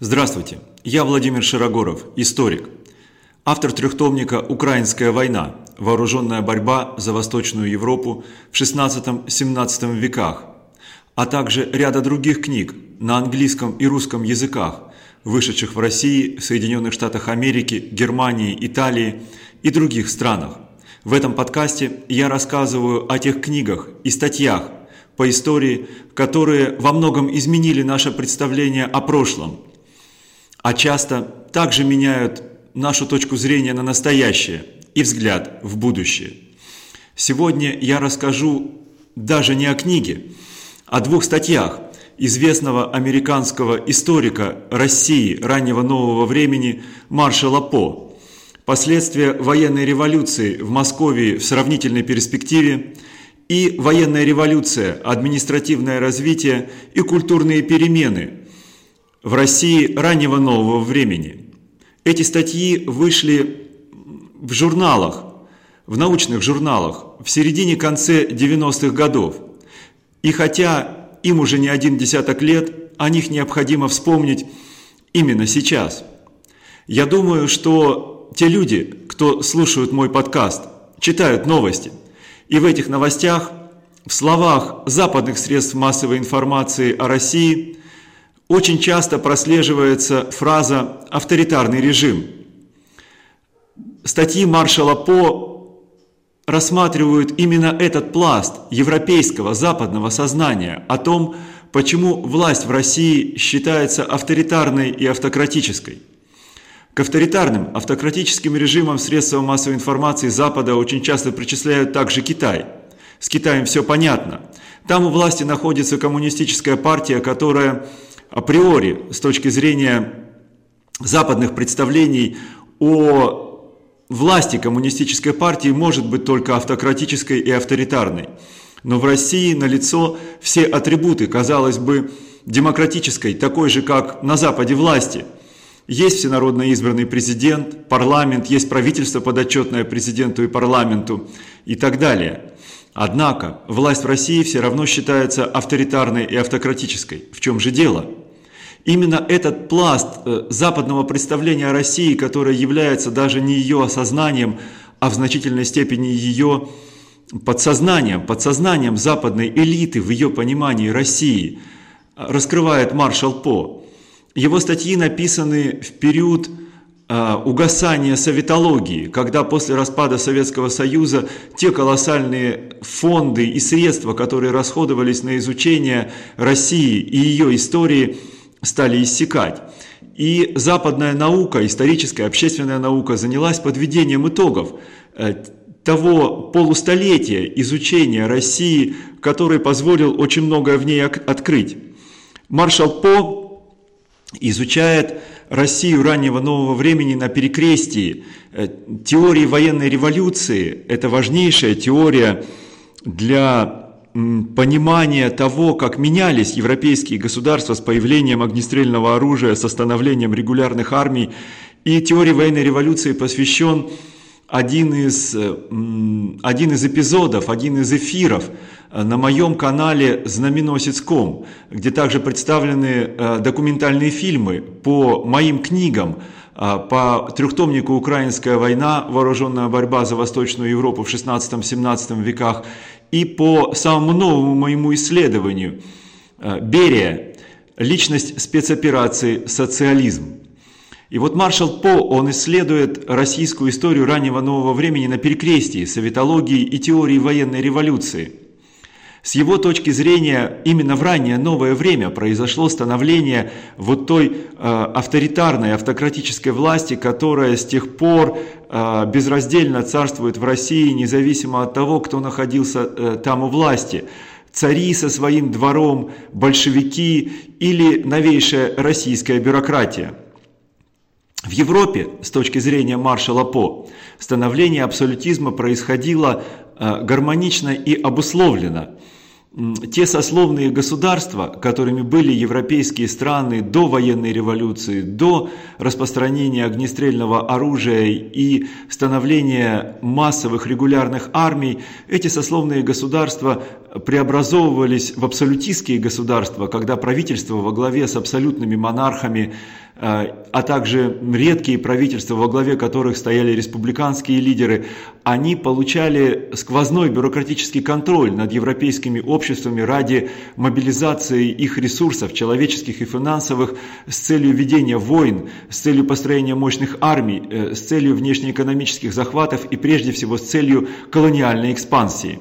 Здравствуйте, я Владимир Широгоров, историк. Автор трехтомника «Украинская война. Вооруженная борьба за Восточную Европу в XVI-XVII веках», а также ряда других книг на английском и русском языках, вышедших в России, Соединенных Штатах Америки, Германии, Италии и других странах. В этом подкасте я рассказываю о тех книгах и статьях по истории, которые во многом изменили наше представление о прошлом – а часто также меняют нашу точку зрения на настоящее и взгляд в будущее. Сегодня я расскажу даже не о книге, а о двух статьях известного американского историка России раннего нового времени Маршала По «Последствия военной революции в Москве в сравнительной перспективе» и «Военная революция, административное развитие и культурные перемены в России раннего нового времени. Эти статьи вышли в журналах, в научных журналах в середине-конце 90-х годов. И хотя им уже не один десяток лет, о них необходимо вспомнить именно сейчас. Я думаю, что те люди, кто слушают мой подкаст, читают новости, и в этих новостях, в словах западных средств массовой информации о России – очень часто прослеживается фраза «авторитарный режим». Статьи маршала По рассматривают именно этот пласт европейского западного сознания о том, почему власть в России считается авторитарной и автократической. К авторитарным, автократическим режимам средства массовой информации Запада очень часто причисляют также Китай. С Китаем все понятно. Там у власти находится коммунистическая партия, которая априори с точки зрения западных представлений о власти коммунистической партии может быть только автократической и авторитарной. Но в России налицо все атрибуты, казалось бы, демократической, такой же, как на Западе власти. Есть всенародно избранный президент, парламент, есть правительство подотчетное президенту и парламенту и так далее. Однако власть в России все равно считается авторитарной и автократической. В чем же дело? Именно этот пласт э, западного представления о России, которое является даже не ее осознанием, а в значительной степени ее подсознанием, подсознанием западной элиты в ее понимании России, раскрывает маршал По. Его статьи написаны в период э, угасания советологии, когда после распада Советского Союза те колоссальные фонды и средства, которые расходовались на изучение России и ее истории – стали иссякать. И западная наука, историческая, общественная наука занялась подведением итогов э, того полустолетия изучения России, который позволил очень многое в ней открыть. Маршал По изучает Россию раннего нового времени на перекрестии. Э, теории военной революции – это важнейшая теория для понимание того, как менялись европейские государства с появлением огнестрельного оружия, с становлением регулярных армий. И теории военной революции посвящен один из, один из эпизодов, один из эфиров э, на моем канале «Знаменосец.ком», где также представлены э, документальные фильмы по моим книгам, э, по трехтомнику «Украинская война. Вооруженная борьба за Восточную Европу в 16-17 веках» и по самому новому моему исследованию э, Берия «Личность спецоперации «Социализм». И вот маршал По, он исследует российскую историю раннего нового времени на перекрестии советологии и теории военной революции – с его точки зрения, именно в раннее новое время произошло становление вот той э, авторитарной, автократической власти, которая с тех пор э, безраздельно царствует в России, независимо от того, кто находился э, там у власти. Цари со своим двором, большевики или новейшая российская бюрократия. В Европе, с точки зрения маршала По, становление абсолютизма происходило гармонично и обусловлено – те сословные государства, которыми были европейские страны до военной революции, до распространения огнестрельного оружия и становления массовых регулярных армий, эти сословные государства преобразовывались в абсолютистские государства, когда правительство во главе с абсолютными монархами а, а также редкие правительства, во главе которых стояли республиканские лидеры, они получали сквозной бюрократический контроль над европейскими обществами ради мобилизации их ресурсов, человеческих и финансовых, с целью ведения войн, с целью построения мощных армий, э, с целью внешнеэкономических захватов и прежде всего с целью колониальной экспансии.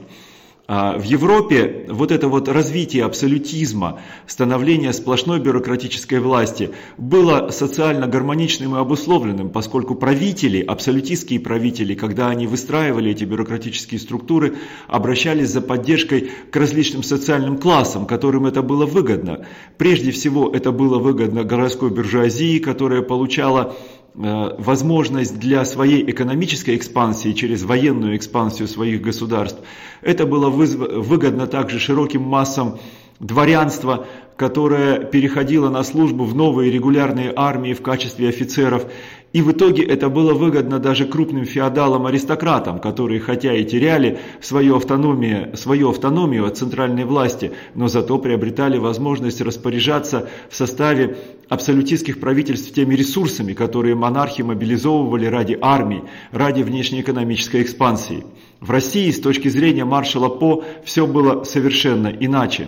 А, в Европе вот это вот развитие абсолютизма, становление сплошной бюрократической власти было социально гармоничным и обусловленным, поскольку правители, абсолютистские правители, когда они выстраивали эти бюрократические структуры, обращались за поддержкой к различным социальным классам, которым это было выгодно. Прежде всего это было выгодно городской бюржуазии, которая получала возможность для своей экономической экспансии через военную экспансию своих государств. Это было выгодно также широким массам дворянства, которое переходило на службу в новые регулярные армии в качестве офицеров и в итоге это было выгодно даже крупным феодалам-аристократам, которые хотя и теряли свою автономию, свою автономию от центральной власти, но зато приобретали возможность распоряжаться в составе абсолютистских правительств теми ресурсами, которые монархи мобилизовывали ради армии, ради внешнеэкономической экспансии. В России с точки зрения маршала По все было совершенно иначе.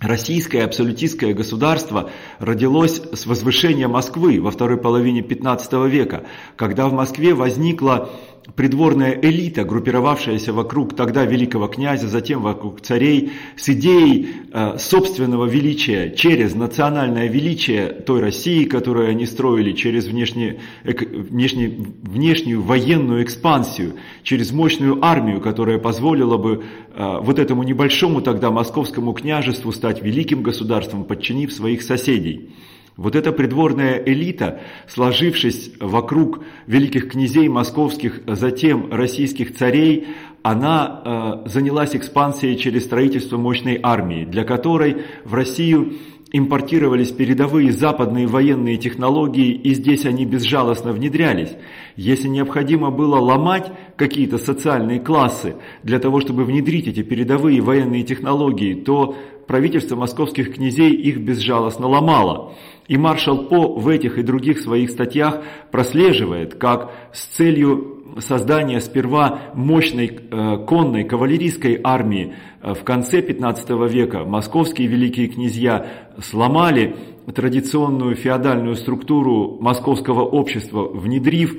Российское абсолютистское государство родилось с возвышения Москвы во второй половине 15 века, когда в Москве возникла придворная элита, группировавшаяся вокруг тогда великого князя, затем вокруг царей, с идеей э, собственного величия через национальное величие той России, которую они строили, через внешне, эк, внешне, внешнюю военную экспансию, через мощную армию, которая позволила бы э, вот этому небольшому тогда московскому княжеству стать великим государством, подчинив своих соседей. Вот эта придворная элита, сложившись вокруг великих князей московских, затем российских царей, она э, занялась экспансией через строительство мощной армии, для которой в Россию импортировались передовые западные военные технологии, и здесь они безжалостно внедрялись. Если необходимо было ломать какие-то социальные классы для того, чтобы внедрить эти передовые военные технологии, то правительство московских князей их безжалостно ломало. И маршал По в этих и других своих статьях прослеживает, как с целью создания сперва мощной э, конной кавалерийской армии э, в конце 15 века московские великие князья сломали традиционную феодальную структуру московского общества, внедрив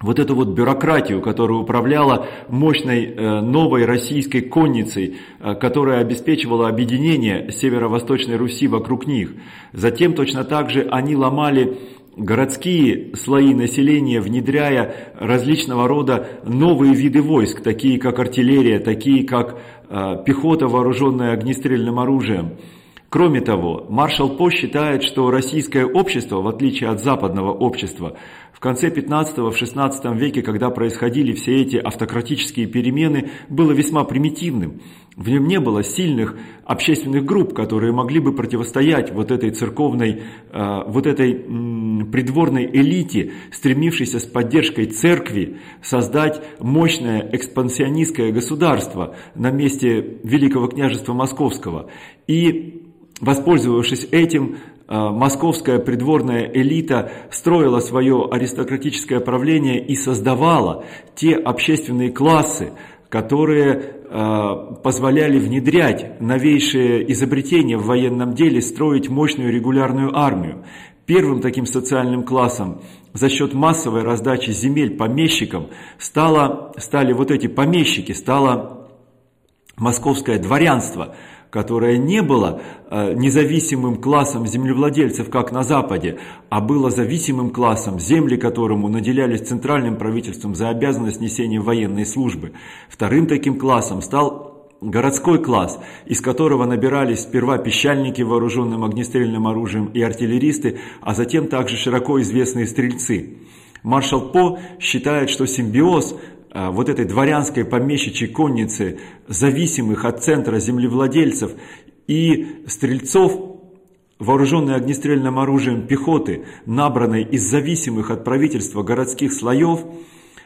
вот эту вот бюрократию, которая управляла мощной э, новой российской конницей, которая обеспечивала объединение северо-восточной Руси вокруг них. Затем точно так же они ломали городские слои населения, внедряя различного рода новые виды войск, такие как артиллерия, такие как э, пехота, вооруженная огнестрельным оружием. Кроме того, маршал По считает, что российское общество, в отличие от западного общества, в конце 15-16 веке, когда происходили все эти автократические перемены, было весьма примитивным. В нем не было сильных общественных групп, которые могли бы противостоять вот этой церковной, э, вот этой придворной элите, стремившейся с поддержкой церкви создать мощное экспансионистское государство на месте Великого княжества Московского. И Воспользовавшись этим, э, московская придворная элита строила свое аристократическое правление и создавала те общественные классы, которые э, позволяли внедрять новейшие изобретения в военном деле, строить мощную регулярную армию. Первым таким социальным классом за счет массовой раздачи земель помещикам стало, стали вот эти помещики, стало московское дворянство – которое не было э, независимым классом землевладельцев, как на Западе, а было зависимым классом, земли которому наделялись центральным правительством за обязанность несения военной службы. Вторым таким классом стал городской класс, из которого набирались сперва пищальники вооруженным огнестрельным оружием и артиллеристы, а затем также широко известные стрельцы. Маршал По считает, что симбиоз вот этой дворянской помещичьей конницы, зависимых от центра землевладельцев и стрельцов, вооруженной огнестрельным оружием пехоты, набранной из зависимых от правительства городских слоев,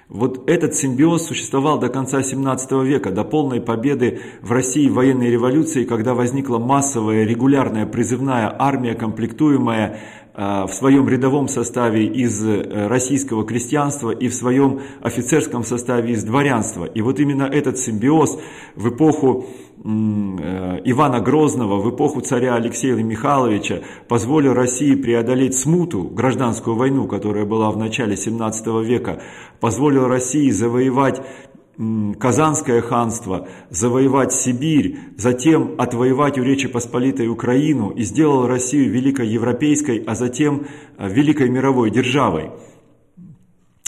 вот этот симбиоз существовал до конца 17 века, до полной победы в России военной революции, когда возникла массовая регулярная призывная армия, комплектуемая в своем рядовом составе из э, российского крестьянства и в своем офицерском составе из дворянства. И вот именно этот симбиоз в эпоху э, Ивана Грозного, в эпоху царя Алексея Михайловича позволил России преодолеть смуту, гражданскую войну, которая была в начале 17 века, позволил России завоевать Казанское ханство, завоевать Сибирь, затем отвоевать у Речи Посполитой Украину и сделал Россию великой европейской, а затем э, великой мировой державой.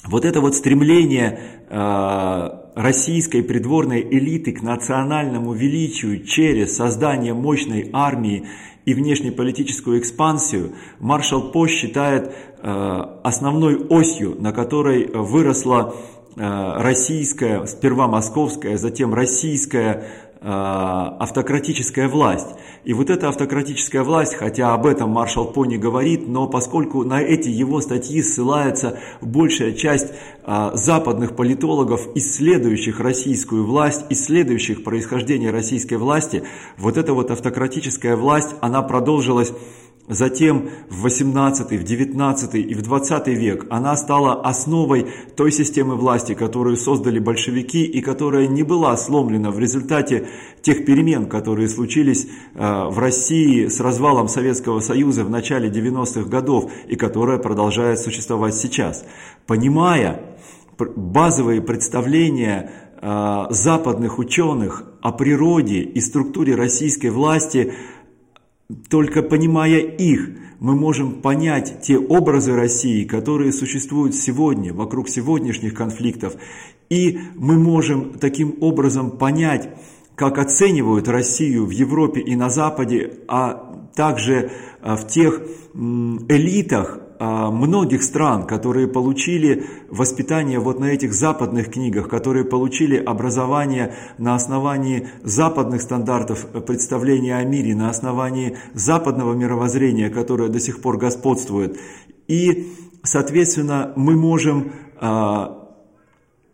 Вот это вот стремление э, российской придворной элиты к национальному величию через создание мощной армии и внешнеполитическую экспансию маршал По считает э, основной осью, на которой выросла Э, российская, сперва московская, затем российская э, автократическая власть. И вот эта автократическая власть, хотя об этом маршал Пони говорит, но поскольку на эти его статьи ссылается большая часть э, западных политологов, исследующих российскую власть, исследующих происхождение российской власти, вот эта вот автократическая власть, она продолжилась Затем в 18, в 19 и в 20 век она стала основой той системы власти, которую создали большевики и которая не была сломлена в результате тех перемен, которые случились э, в России с развалом Советского Союза в начале 90-х годов и которая продолжает существовать сейчас. Понимая базовые представления э, западных ученых о природе и структуре российской власти – только понимая их, мы можем понять те образы России, которые существуют сегодня, вокруг сегодняшних конфликтов. И мы можем таким образом понять, как оценивают Россию в Европе и на Западе, а также а, в тех элитах, многих стран, которые получили воспитание вот на этих западных книгах, которые получили образование на основании западных стандартов представления о мире, на основании западного мировоззрения, которое до сих пор господствует. И, соответственно, мы можем а,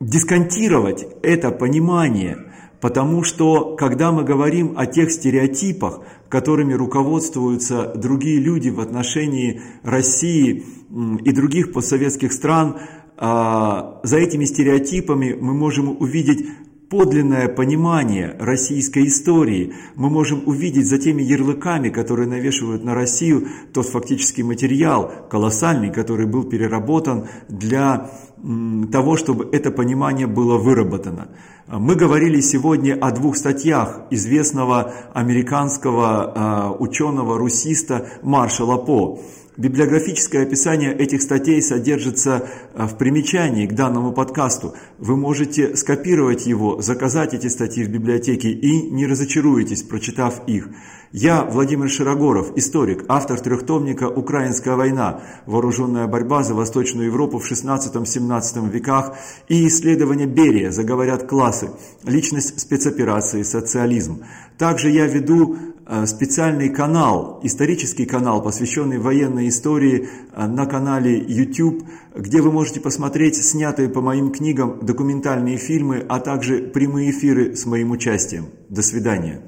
дисконтировать это понимание – Потому что, когда мы говорим о тех стереотипах, которыми руководствуются другие люди в отношении России и других постсоветских стран, а, за этими стереотипами мы можем увидеть подлинное понимание российской истории. Мы можем увидеть за теми ярлыками, которые навешивают на Россию, тот фактический материал колоссальный, который был переработан для того, чтобы это понимание было выработано. Мы говорили сегодня о двух статьях известного американского а, ученого-русиста Маршала По. Библиографическое описание этих статей содержится э, в примечании к данному подкасту. Вы можете скопировать его, заказать эти статьи в библиотеке и не разочаруетесь, прочитав их. Я, Владимир Широгоров, историк, автор трехтомника «Украинская война. Вооруженная борьба за Восточную Европу в 16-17 веках» и исследование Берия «Заговорят классы. Личность спецоперации. Социализм». Также я веду Э, специальный канал, исторический канал, посвященный военной истории э, на канале YouTube, где вы можете посмотреть снятые по моим книгам документальные фильмы, а также прямые эфиры с моим участием. До свидания.